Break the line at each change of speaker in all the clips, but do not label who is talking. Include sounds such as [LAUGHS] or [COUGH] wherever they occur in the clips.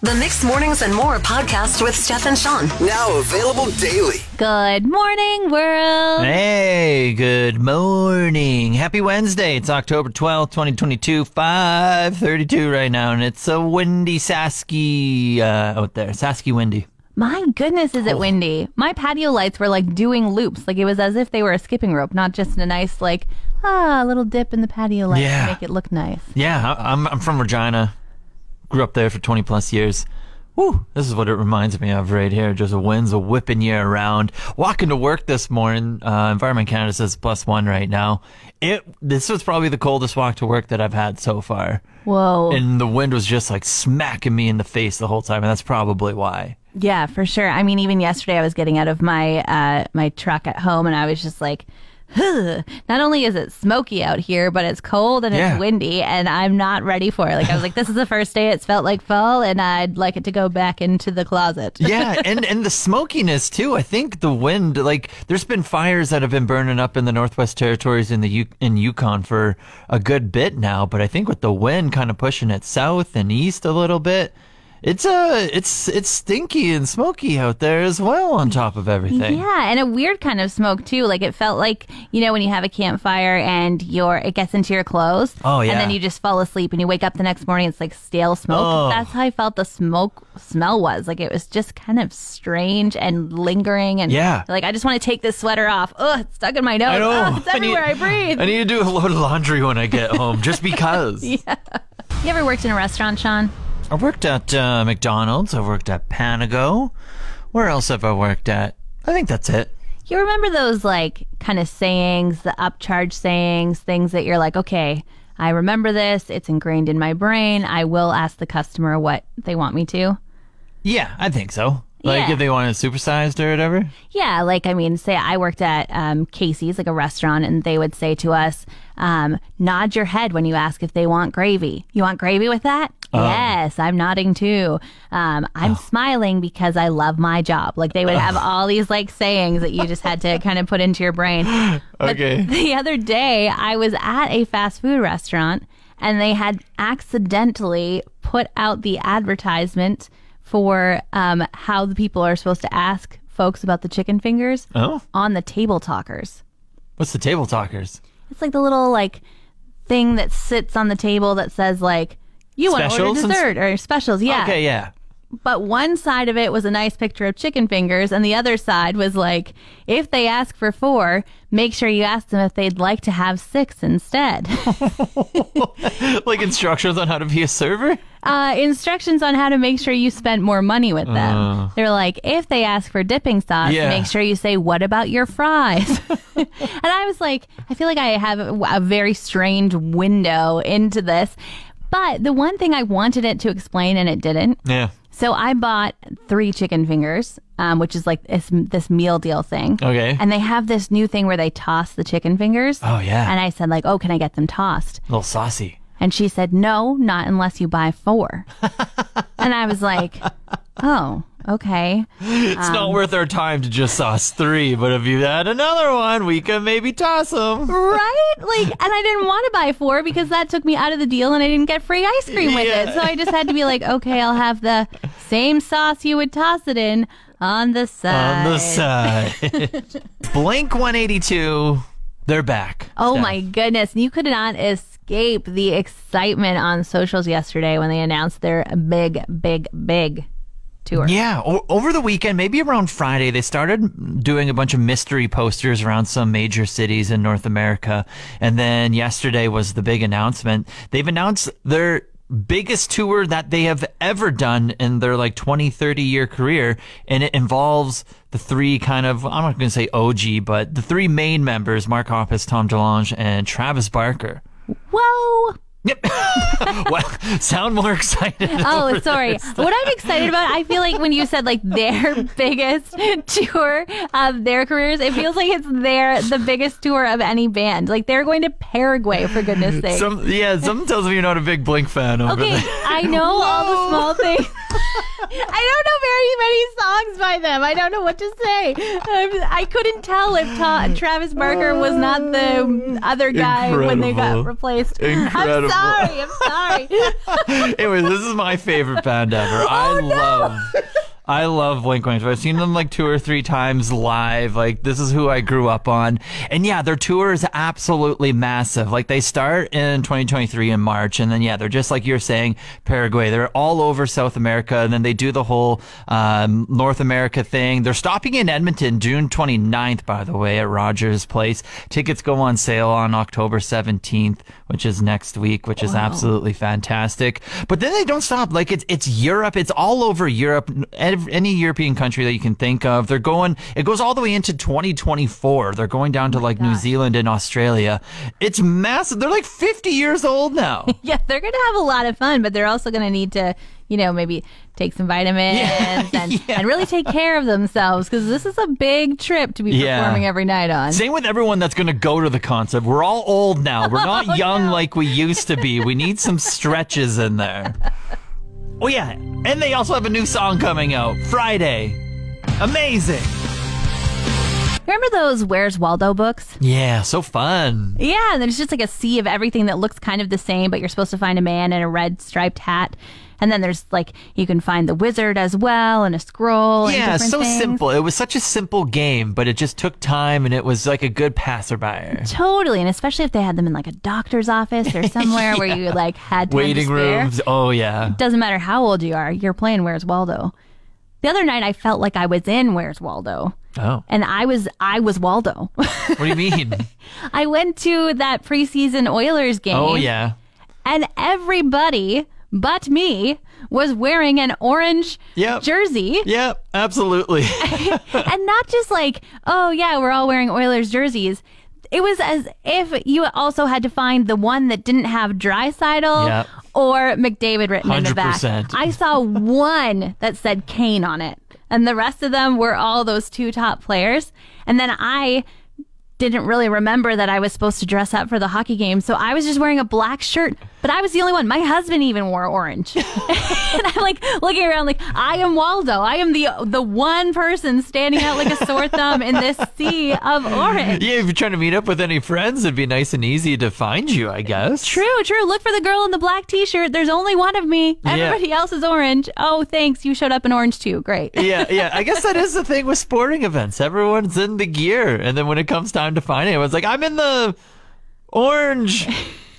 The Mixed Mornings and More podcast with Steph and Sean.
Now available daily.
Good morning, world.
Hey, good morning. Happy Wednesday. It's October 12th, 2022, 532 right now, and it's a windy Sasky uh, out there. Sasky windy.
My goodness, is it
Oh.
windy? My patio lights were like doing loops. Like it was as if they were a skipping rope, not just a nice, like, ah, little dip in the patio light
Yeah.
to make it look nice.
Yeah, I'm, I'm from Regina. Grew up there for 20 plus years. Woo, this is what it reminds me of right here. Just winds a whipping you around. Walking to work this morning, uh, Environment Canada says plus one right now. It This was probably the coldest walk to work that I've had so far.
Whoa.
And the wind was just like smacking me in the face the whole time, and that's probably why.
yeah, for sure. I mean, even yesterday I was getting out of my uh, my truck at home and I was just like. Not only is it smoky out here, but it's cold and
Yeah.
it's windy, and I'm not ready for it. Like I was like, this is the first day it's felt like fall, and I'd like it to go back into the closet.
yeah, [LAUGHS] and and the smokiness too. I think the wind, like, there's been fires that have been burning up in the Northwest Territories in the U- in Yukon for a good bit now. But I think with the wind kind of pushing it south and east a little bit, it's uh it's it's stinky and smoky out there as well. On top of everything,
Yeah, and a weird kind of smoke too. Like it felt like you know when you have a campfire and your it gets into your clothes.
Oh, yeah.
And then you just fall asleep and you wake up the next morning. It's like stale smoke.
Oh.
That's how I felt the smoke smell was. Like it was just kind of strange and lingering. And
Yeah.
like I just want to take this sweater off. Ugh, it's stuck in my nose.
I know.
It's
I need-
everywhere I, breathe.
I need to do a load of laundry when I get home, just [LAUGHS] because.
Yeah you ever worked in a restaurant, Sean?
I worked at uh, McDonald's. I worked at Panago. Where else have I worked at? I think that's it.
You remember those like kind of sayings, the upcharge sayings, things that you're like, okay, I remember this. It's ingrained in my brain. I will ask the customer what they want me to.
Yeah, I think so. Like
Yeah.
if they wanted supersized or whatever.
Yeah, like I mean, say I worked at um, Casey's, like a restaurant, and they would say to us, um, "Nod your head when you ask if they want gravy. You want gravy with that?" Yes, I'm nodding too. Um, I'm smiling because I love my job. Like they would have [LAUGHS] all these like sayings that you just had to kind of put into your brain. [LAUGHS] But
Okay.
the other day, I was at a fast food restaurant, and they had accidentally put out the advertisement for um, how the people are supposed to ask folks about the chicken fingers
Oh,
on the table talkers.
what's the table talkers?
It's like the little like thing that sits on the table that says like you want to
Specials
order
and s-
dessert or specials. Yeah.
Okay, yeah.
But one side of it was a nice picture of chicken fingers, and the other side was like, if they ask for four, make sure you ask them if they'd like to have six instead. [LAUGHS]
like instructions on how to be a server.
uh, instructions on how to make sure you spent more money with them.
Uh.
They're like, if they ask for dipping sauce,
Yeah.
make sure you say, what about your fries? [LAUGHS] and I was like, I feel like I have a, a very strange window into this. But the one thing I wanted it to explain and it didn't.
Yeah.
So I bought three chicken fingers, um, which is like this, this meal deal thing.
Okay.
And they have this new thing where they toss the chicken fingers.
Oh, yeah.
And I said like, oh, can I get them tossed?
A little saucy.
And she said, no, not unless you buy four. [LAUGHS] and I was like, oh, okay.
It's
Um,
not worth our time to just sauce three, but if you had another one, we could maybe toss them.
Right? Like, and I didn't want to buy four because that took me out of the deal and I didn't get free ice cream with
Yeah.
it. So I just had to be like, okay, I'll have the same sauce you would toss it in on the side.
On the side. [LAUGHS] Blink 182. They're back.
Oh
Steph.
my goodness. You could not escape the excitement on socials yesterday when they announced their big, big, big tour.
Yeah, o- over the weekend, maybe around Friday, they started doing a bunch of mystery posters around some major cities in North America. And then yesterday was the big announcement. They've announced their biggest tour that they have ever done in their like 20, 30 year career. And it involves the three kind of, I'm not going to say OG, but the three main members, Mark Hoppus, Tom DeLonge, and Travis Barker.
Whoa.
Yep. [LAUGHS] well, sound more excited. [LAUGHS]
Oh, sorry. What I'm excited about, I feel like when you said like their [LAUGHS] biggest tour of their careers, it feels like it's their the biggest tour of any band. Like they're going to Paraguay for goodness sake.
Some, yeah, something tells me you're not a big Blink fan over
Okay,
there.
I know all the small things. I don't know very many songs by them. I don't know what to say. Um, I couldn't tell if Ta- Travis Barker was not the other guy when they got
Incredible.
replaced.
Incredible.
I'm sorry. I'm sorry. [LAUGHS]
anyway, this is my favorite band ever. I oh, love I love Blink 182. I've seen them like two or three times live. Like this is who I grew up on. And yeah, their tour is absolutely massive. Like they start in 2023 in March and then yeah, they're just like you're saying Paraguay. They're all over South America and then they do the whole um, North America thing. They're stopping in Edmonton June 29th by the way at Rogers Place. Tickets go on sale on October 17th, which is next week, which is absolutely fantastic. But then they don't stop. Like it's it's Europe. It's all over Europe. Ev- Any European country that you can think of. They're going. It goes all the way into 2024. They're going down to oh like New Zealand and Australia. It's massive. They're like 50 years old now. [LAUGHS]
yeah, they're going to have a lot of fun, but they're also going to need to, you know, maybe take some vitamins
Yeah, [LAUGHS]
and,
yeah.
and really take care of themselves because this is a big trip to be
Yeah.
performing every night on.
Same with everyone that's going to go to the concert. We're all old now. We're [LAUGHS] not oh, young like we used to be. We need some stretches in there. Oh yeah, and they also have a new song coming out Friday. Amazing.
Remember those Where's Waldo books?
Yeah, so fun.
Yeah, and then it's just like a sea of everything that looks kind of the same, but you're supposed to find a man in a red striped hat. And then there's like you can find the wizard as well and a scroll.
Yeah, so
things.
simple. It was such a simple game, but it just took time and it was like a good passerby.
Totally, and especially if they had them in like a doctor's office or somewhere where you like had
Waiting rooms. Oh yeah.
It Doesn't matter how old you are, you're playing Where's Waldo. The other night I felt like I was in Where's Waldo.
Oh.
And I was I was Waldo.
What do you mean? [LAUGHS]
I went to that preseason Oilers oh, game.
oh yeah.
And everybody but me was wearing an orange
Yep.
jersey.
Yeah, absolutely. [LAUGHS] [LAUGHS]
and not just like, oh yeah, we're all wearing Oilers jerseys. It was as if you also had to find the one that didn't have Draisaitl
Yep.
or McDavid written in the back. I saw [LAUGHS] one that said Kane on it, and the rest of them were all those two top players. And then I didn't really remember that I was supposed to dress up for the hockey game, so I was just wearing a black shirt. But I was the only one. My husband even wore orange, [LAUGHS] [LAUGHS] and I'm like looking around, like I am Waldo. I am the the one person standing out like a sore thumb in this sea of orange.
yeah, if you're trying to meet up with any friends, it'd be nice and easy to find you, I guess.
True, true. Look for the girl in the black T-shirt. There's only one of me.
Yeah.
Everybody else is orange. Oh, thanks. You showed up in orange too. Great.
yeah, yeah. I guess that is the thing with sporting events. Everyone's in the gear, and then when it comes time to find it, it's like I'm in the orange. [LAUGHS]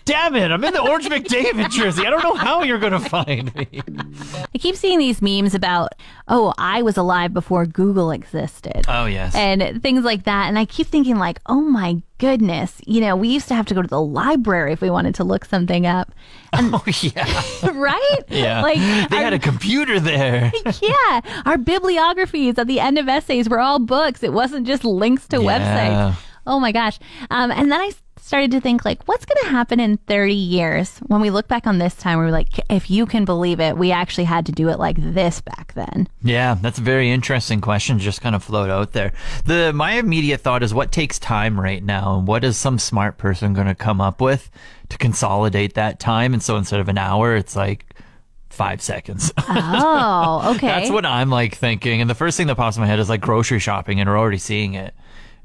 Damn it! I'm in the orange McDavid jersey. I don't know how you're gonna find me.
I keep seeing these memes about, oh, I was alive before Google existed.
Oh yes.
and things like that. And I keep thinking, like, oh my goodness, you know, we used to have to go to the library if we wanted to look something up, [LAUGHS]
oh yeah. [LAUGHS]
right?
Yeah.
Like,
they
our-
had a computer there. [LAUGHS]
yeah, our bibliographies at the end of essays were all books. It wasn't just links to
Yeah.
websites. Oh my gosh. Um, and then I started to think, like, what's going to happen in 30 years when we look back on this time? We're like, if you can believe it, we actually had to do it like this back then.
Yeah, that's a very interesting question. Just kind of float out there. The my immediate thought is what takes time right now, and what is some smart person going to come up with to consolidate that time? And so instead of an hour, it's like five seconds. [LAUGHS]
Oh, okay.
That's what I'm like thinking. And the first thing that pops in my head is like grocery shopping, and we're already seeing it.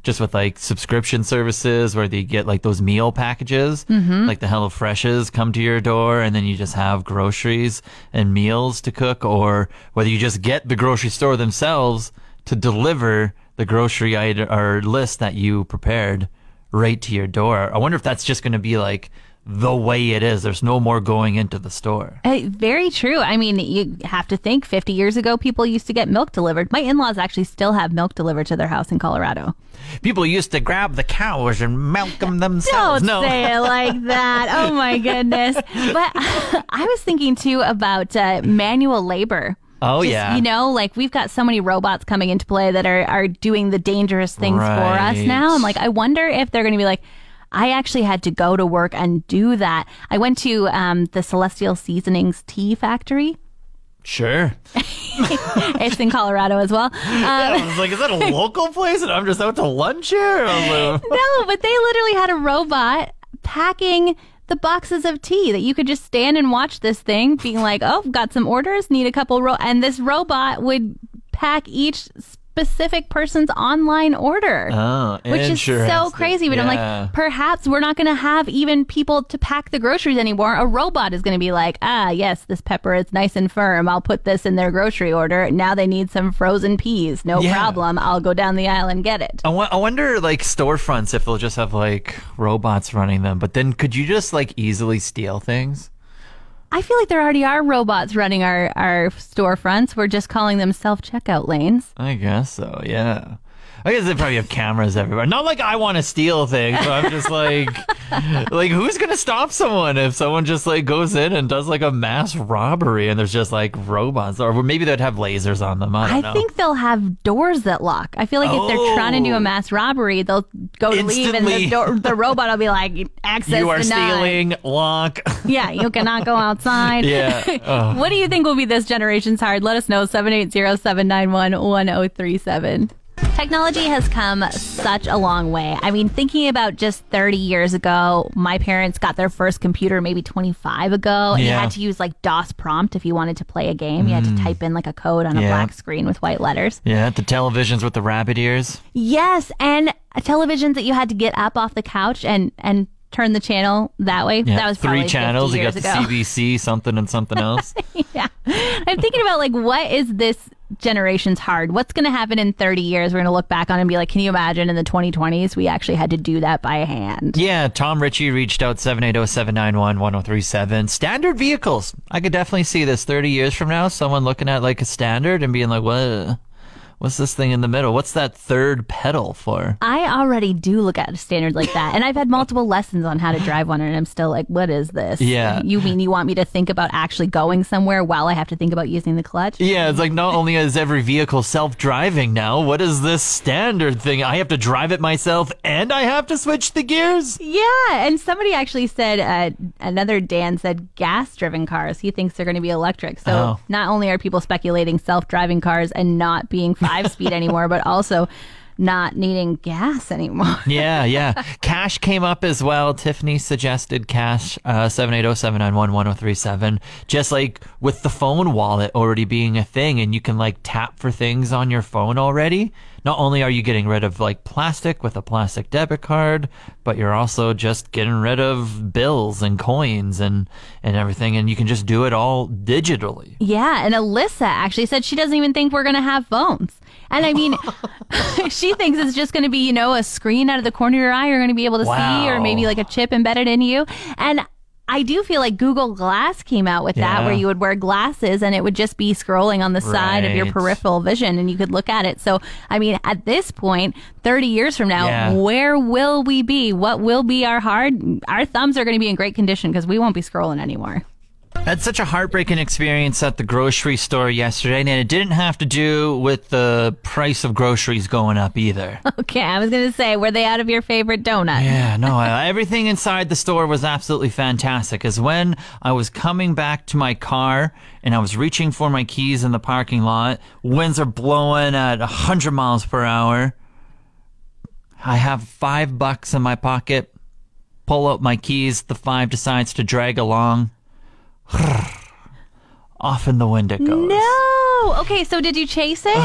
Just with like subscription services where they get like those meal packages, mm-hmm. like the Hello Freshes come to your door, and then you just have groceries and meals to cook, or whether you just get the grocery store themselves to deliver the grocery item or list that you prepared right to your door. I wonder if that's just going to be like the way it is. There's no more going into the store.
Uh, very true. I mean, you have to think 50 years ago, people used to get milk delivered. My in laws actually still have milk delivered to their house in Colorado.
People used to grab the cows and milk them themselves.
Don't
no.
say it like that. Oh my [LAUGHS] goodness. But [LAUGHS] I was thinking too about uh, manual labor.
Oh,
Just,
yeah.
You know, like we've got so many robots coming into play that are, are doing the dangerous things for us now. I'm like, I wonder if they're going to be like, I actually had to go to work and do that. I went to um, the Celestial Seasonings Tea Factory.
Sure. [LAUGHS]
It's in Colorado as well. Um,
I was like, is that a local place? And I'm just out to lunch here? Like, [LAUGHS]
no, but they literally had a robot packing the boxes of tea that you could just stand and watch this thing, being like, "Oh, got some orders, need a couple." Ro-, and this robot would pack each specific person's online order.
Oh,
which is so crazy. But I'm like, perhaps we're not going to have even people to pack the groceries anymore. A robot is going to be like, ah, yes, this pepper is nice and firm. I'll put this in their grocery order. Now they need some frozen peas. No
Yeah.
problem. I'll go down the aisle and get it.
I wo- I wonder, like storefronts, if they'll just have like robots running them. But then, could you just like easily steal things?
I feel like there already are robots running our, our storefronts. We're just calling them self checkout lanes.
I guess so. Yeah. I guess they probably have cameras everywhere. Not like I want to steal things, but I'm just like, [LAUGHS] like who's gonna stop someone if someone just like goes in and does like a mass robbery and there's just like robots, or maybe they'd have lasers on them. I don't
I think they'll have doors that lock. I feel like if they're trying to do
Oh.
a mass robbery, they'll go to leave and the, door, the robot will be like, access
you are
denied.
stealing. Lock. [LAUGHS]
Yeah, you cannot go outside.
yeah. [LAUGHS] Oh.
What do you think will be this generation's hard? Let us know 780-791-1037. Technology has come such a long way. I mean, thinking about just 30 years ago, my parents got their first computer maybe 25 ago, and you had to use like DOS prompt if you wanted to play a game. You had to mm. type in like a code on a black screen with white letters.
Yeah, the televisions with the rabbit ears.
Yes, and televisions that you had to get up off the couch and and turn the channel that way.
Yeah,
that was
three channels.
50
You got the
ago.
CBC, something and something [LAUGHS] else.
yeah. I'm thinking about like what is this generation's hard? What's going to happen in 30 years? We're going to look back on and be like, can you imagine in the 2020s we actually had to do that by hand?
Yeah, Tom Ritchie reached out 780-791-1037. Standard vehicles. I could definitely see this 30 years from now, someone looking at like a standard and being like, what? What's this thing in the middle? What's that third pedal for?
I already do look at a standard like that. And I've had multiple lessons on how to drive one and I'm still like, what is this?
Yeah.
You mean you want me to think about actually going somewhere while I have to think about using the clutch?
Yeah, it's like not only is every vehicle self-driving now, what is this standard thing? I have to drive it myself and I have to switch the gears?
Yeah, and somebody actually said uh, another Dan said gas-driven cars. He thinks they're going to be electric. So
Oh.
not only are people speculating self-driving cars and not being five-speed anymore, but also not needing gas anymore. [LAUGHS]
Yeah, yeah. Cash came up as well. Tiffany suggested cash, uh, 780-791-1037. Just like with the phone wallet already being a thing and you can like tap for things on your phone already. Not only are you getting rid of like plastic with a plastic debit card, but you're also just getting rid of bills and coins and, and everything. And you can just do it all digitally.
Yeah, and Alyssa actually said she doesn't even think we're going to have phones. And I mean, [LAUGHS] [LAUGHS] she thinks it's just going to be, you know, a screen out of the corner of your eye you're going to be able to see, or maybe like a chip embedded in you. And I do feel like Google Glass came out with that,
Yeah.
where you would wear glasses and it would just be scrolling on the side of your peripheral vision and you could look at it. So, I mean, at this point, 30 years from now,
Yeah.
where will we be? What will be our hard? Our thumbs are going to be in great condition because we won't be scrolling anymore.
Had such a heartbreaking experience at the grocery store yesterday, and it didn't have to do with the price of groceries going up either. [LAUGHS]
Okay, I was going to say, were they out of your favorite donut?
Yeah, no, [LAUGHS] I, everything inside the store was absolutely fantastic. As when I was coming back to my car and I was reaching for my keys in the parking lot, winds are blowing at 100 miles per hour. I have five bucks in my pocket, pull out my keys, the five decides to drag along. Off in the wind it goes.
No. Okay, so did you chase it?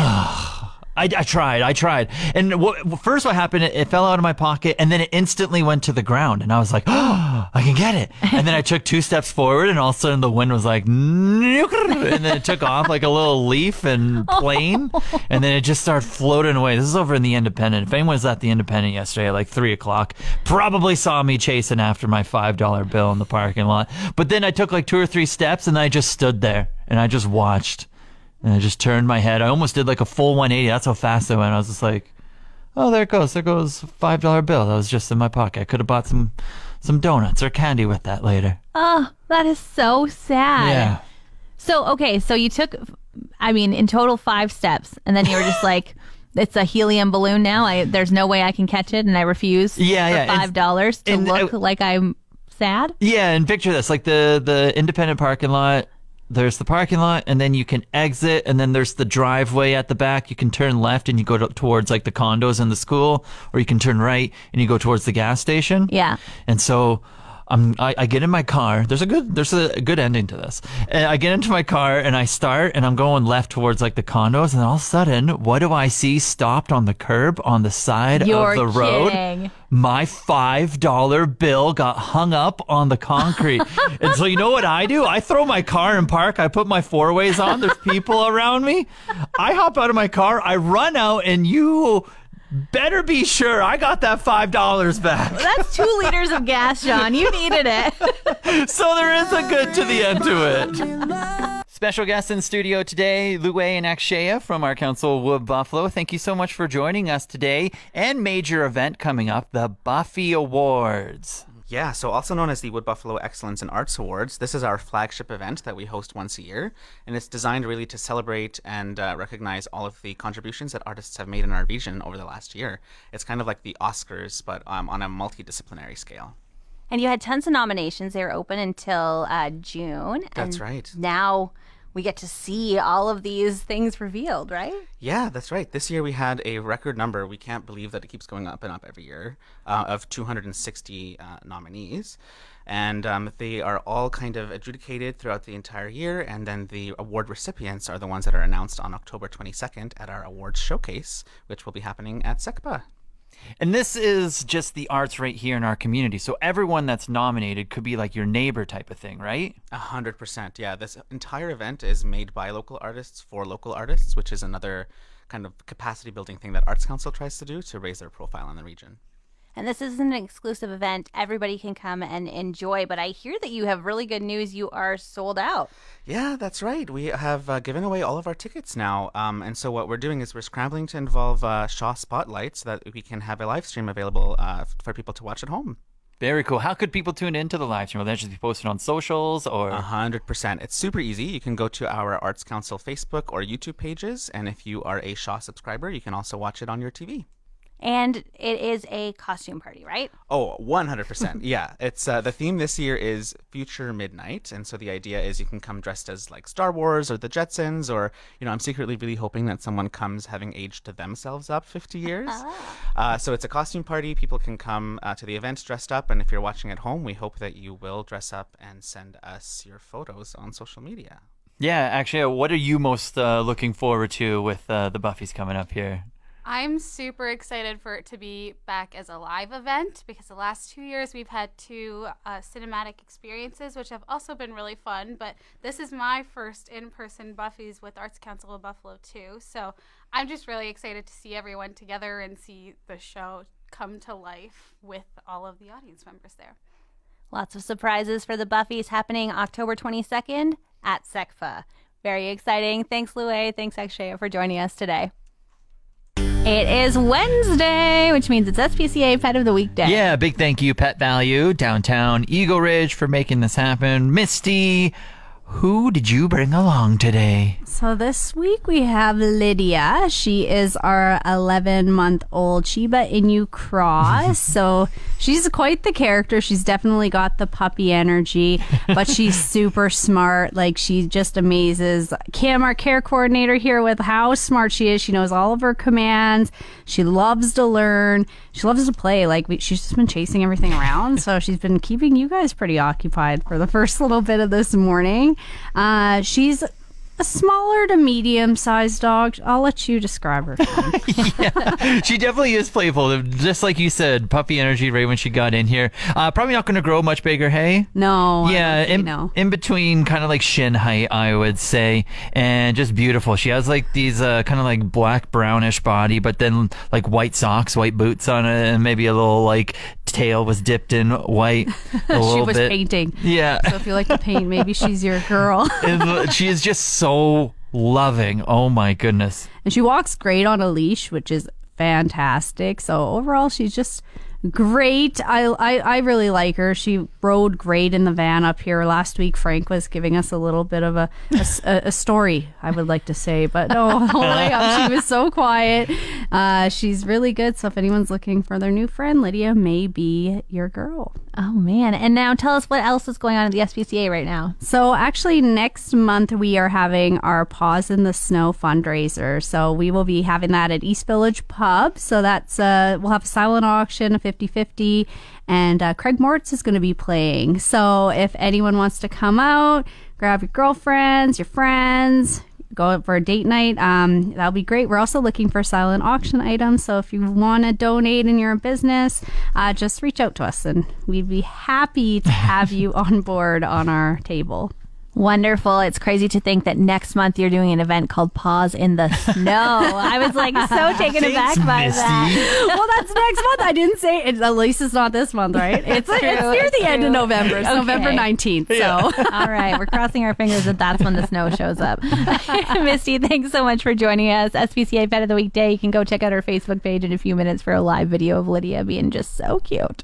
I I, tried. I tried. And what, first, what happened? It, it fell out of my pocket, and then it instantly went to the ground. And I was like, "Oh, [GASPS] I can get it!" And then I took two steps forward, and all of a sudden the wind was like, [LAUGHS] and then it took off like a little leaf and plane, [LAUGHS] and then it just started floating away. This is over in the Independent. If anyone was at the Independent yesterday at like three o'clock, probably saw me chasing after my five dollar bill in the parking lot. But then I took like two or three steps, and I just stood there and I just watched. And I just turned my head. I almost did like a full 180. That's how fast I went. I was just like, oh, there it goes. There goes five dollar bill. That was just in my pocket. I could have bought some some donuts or candy with that later.
Oh, that is so sad.
Yeah.
So okay, so you took, I mean, in total five steps, and then you were just [LAUGHS] like, "It's a helium balloon now. I there's no way I can catch it, and I refuse."
Yeah,
for
yeah,
five dollars to
and uh,
look
I-
like I'm sad.
Yeah, and picture this: like the the independent parking lot. There's the parking lot, and then you can exit, and then there's the driveway at the back. You can turn left, and you go to, towards like the condos and the school, or you can turn right, and you go towards the gas station.
Yeah.
And so I'm, I, I get in my car. There's a good, there's a good ending to this. And I get into my car and I start and I'm going left towards like the condos. And all of a sudden, what do I see stopped on the curb on the side
You're
of the road?
kidding.
My $5 bill got hung up on the concrete. [LAUGHS] and so you know what I do? I throw my car in park. I put my four ways on. There's people around me. I hop out of my car. I run out and you better be sure I got that $5 back.
That's two liters of gas, John. You needed it. [LAUGHS]
So there is a good to the end to it. Special guests in studio today, Lue and Akshaya from Arts Council Wood Buffalo. Thank you so much for joining us today. And major event coming up, the Buffy Awards.
Yeah, so also known as the Wood Buffalo Excellence in Arts Awards, this is our flagship event that we host once a year, and it's designed really to celebrate and uh, recognize all of the contributions that artists have made in our region over the last year. It's kind of like the Oscars, but um, on a multidisciplinary scale.
And you had tons of nominations. They were open until uh, June.
That's right.
Now we get to see all of these things revealed, right?
Yeah, that's right. This year we had a record number. We can't believe that it keeps going up and up every year uh, of 260 uh, nominees. And um, they are all kind of adjudicated throughout the entire year. And then the award recipients are the ones that are announced on October 22nd at our awards showcase, which will be happening at SECPA.
And this is just the arts right here in our community. So everyone that's nominated could be like your neighbor type of thing, right?
A hundred percent. Yeah, this entire event is made by local artists for local artists, which is another kind of capacity building thing that Arts Council tries to do to raise their profile in the region.
And this isn't an exclusive event. Everybody can come and enjoy. But I hear that you have really good news. You are sold out.
Yeah, that's right. We have uh, given away all of our tickets now. Um, and so what we're doing is we're scrambling to involve uh, Shaw Spotlight so that we can have a live stream available uh, for people to watch at home.
Very cool. How could people tune into the live stream? Will that just be posted on socials or?
A hundred percent. It's super easy. You can go to our Arts Council Facebook or YouTube pages, and if you are a Shaw subscriber, you can also watch it on your TV.
And it is a costume party, right?
Oh, 100%. [LAUGHS] yeah. It's uh, the theme this year is Future Midnight. And so the idea is you can come dressed as like Star Wars or the Jetsons or, you know, I'm secretly really hoping that someone comes having aged to themselves up 50 years. [LAUGHS] Uh, so it's a costume party. People can come uh, to the event dressed up. And if you're watching at home, we hope that you will dress up and send us your photos on social media.
Yeah, actually, what are you most uh, looking forward to with uh, the Buffys coming up here?
I'm super excited for it to be back as a live event because the last two years we've had two uh, cinematic experiences, which have also been really fun. But this is my first in person Buffy's with Arts Council of Buffalo, too. So I'm just really excited to see everyone together and see the show come to life with all of the audience members there.
Lots of surprises for the Buffys happening October 22nd at SECPA. Very exciting. Thanks, Louie. Thanks, Akshaya, for joining us today. It is Wednesday, which means it's SPCA Pet of the Week Day.
Yeah, big thank you, Pet Valu, downtown Eagle Ridge, for making this happen. Misty, who did you bring along today?
So this week we have Lydia. She is our 11 month old Shiba Inu cross. [LAUGHS] so she's quite the character. She's definitely got the puppy energy, but she's [LAUGHS] super smart. Like she just amazes Kim, our care coordinator here, with how smart she is. She knows all of her commands. She loves to learn. She loves to play. Like we, she's just been chasing everything around. so she's been keeping you guys pretty occupied for the first [LAUGHS] little bit of this morning. Uh, she's a smaller to medium sized dog. I'll let you describe her. [LAUGHS]
yeah, she definitely is playful, just like you said, puppy energy right when she got in here. Uh, probably not going to grow much bigger, hey?
No.
Yeah, in,
no.
in between kind of like shin height, I would say, and just beautiful. She has like these uh, kind of like black brownish body, but then like white socks, white boots on it, and maybe a little like tail was dipped in white. [LAUGHS] A
she was
bit.
painting.
Yeah.
So if you like to paint, maybe she's your girl. [LAUGHS]
She is just so loving. Oh my goodness.
and she walks great on a leash, which is fantastic. So overall, she's just great. I, I I really like her. She rode great in the van up here last week. Frank was giving us a little bit of a a story, I would like to say, but no, [LAUGHS] whole way she was so quiet. Uh, she's really good. So if anyone's looking for their new friend, Lydia may be your girl.
Oh man! And now tell us what else is going on at the SPCA right now.
So actually, next month we are having our Paws in the Snow fundraiser. So we will be having that at East Village Pub. So that's uh, we'll have a silent auction, a 50-50, and uh, Craig Moritz is going to be playing. So if anyone wants to come out, grab your girlfriends, your friends. Go out for a date night. Um, that'll be great. We're also looking for silent auction items. So if you want to donate and you're a business, uh, just reach out to us and we'd be happy to have [LAUGHS] you on board on our table.
Wonderful! It's crazy to think that next month you're doing an event called Paws in the [LAUGHS] Snow. I was like so taken aback by
Misty.
that.
well, that's next month. I didn't say it. At least it's not this month, right? It's, it's near
it's
the end of. November. It's
Okay.
November 19th. So. [LAUGHS]
All right, we're crossing our fingers that that's when the snow shows up. [LAUGHS] Misty, thanks so much for joining us. SPCA Pet of the Week Day. You can go check out our Facebook page in a few minutes for a live video of Lydia being just so cute.